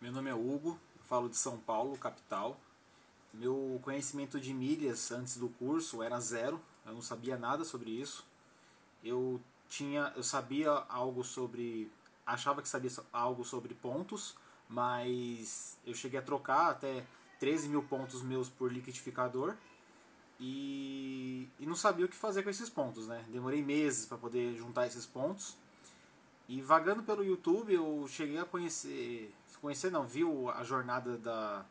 Meu nome é Hugo, falo de São Paulo, capital. Meu conhecimento de milhas antes do curso era zero, eu não sabia nada sobre isso. Eu tinha, eu sabia algo sobre, achava que sabia algo sobre pontos, mas eu cheguei a trocar até 13 mil pontos meus por liquidificador e, e não sabia o que fazer com esses pontos, né? Demorei meses para poder juntar esses pontos e vagando pelo YouTube eu cheguei a conhecer, conhecer não, viu a jornada da,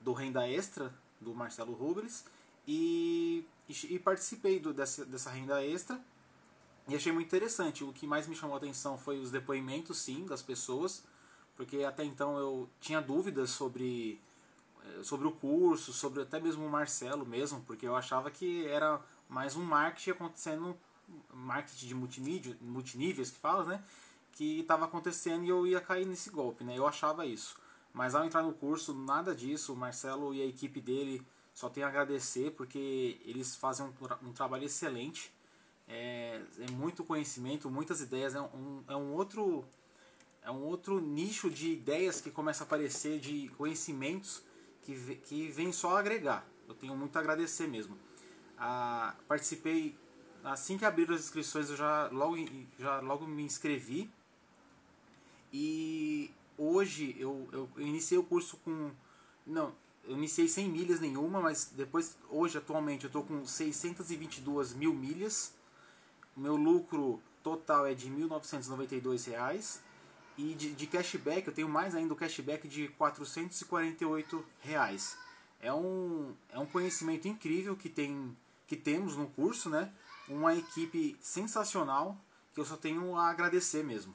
do Renda Extra, do Marcelo Rubles, e, e, e participei do, dessa, dessa renda extra e achei muito interessante. O que mais me chamou a atenção foi os depoimentos, sim, das pessoas, porque até então eu tinha dúvidas sobre, eh, sobre o curso, sobre até mesmo o Marcelo mesmo, porque eu achava que era mais um marketing acontecendo, marketing de multimídia, multiníveis que fala, né? Que estava acontecendo e eu ia cair nesse golpe, né? Eu achava isso. Mas ao entrar no curso, nada disso. O Marcelo e a equipe dele só tem a agradecer porque eles fazem um, um trabalho excelente. É, é, muito conhecimento, muitas ideias. É um, é um outro é um outro nicho de ideias que começa a aparecer, de conhecimentos que, que vem só agregar. Eu tenho muito a agradecer mesmo. Ah, participei assim que abriram as inscrições, eu já logo, já logo me inscrevi e hoje eu, eu, iniciei o curso com. Não, eu iniciei sem milhas nenhuma, mas depois, hoje atualmente, eu estou com 622 mil milhas. Meu lucro total é de 1.992 reais. E de, de, cashback, eu tenho mais ainda o cashback de 448 reais. É um, é um conhecimento incrível que, tem, que temos no curso, né? Uma equipe sensacional que eu só tenho a agradecer mesmo.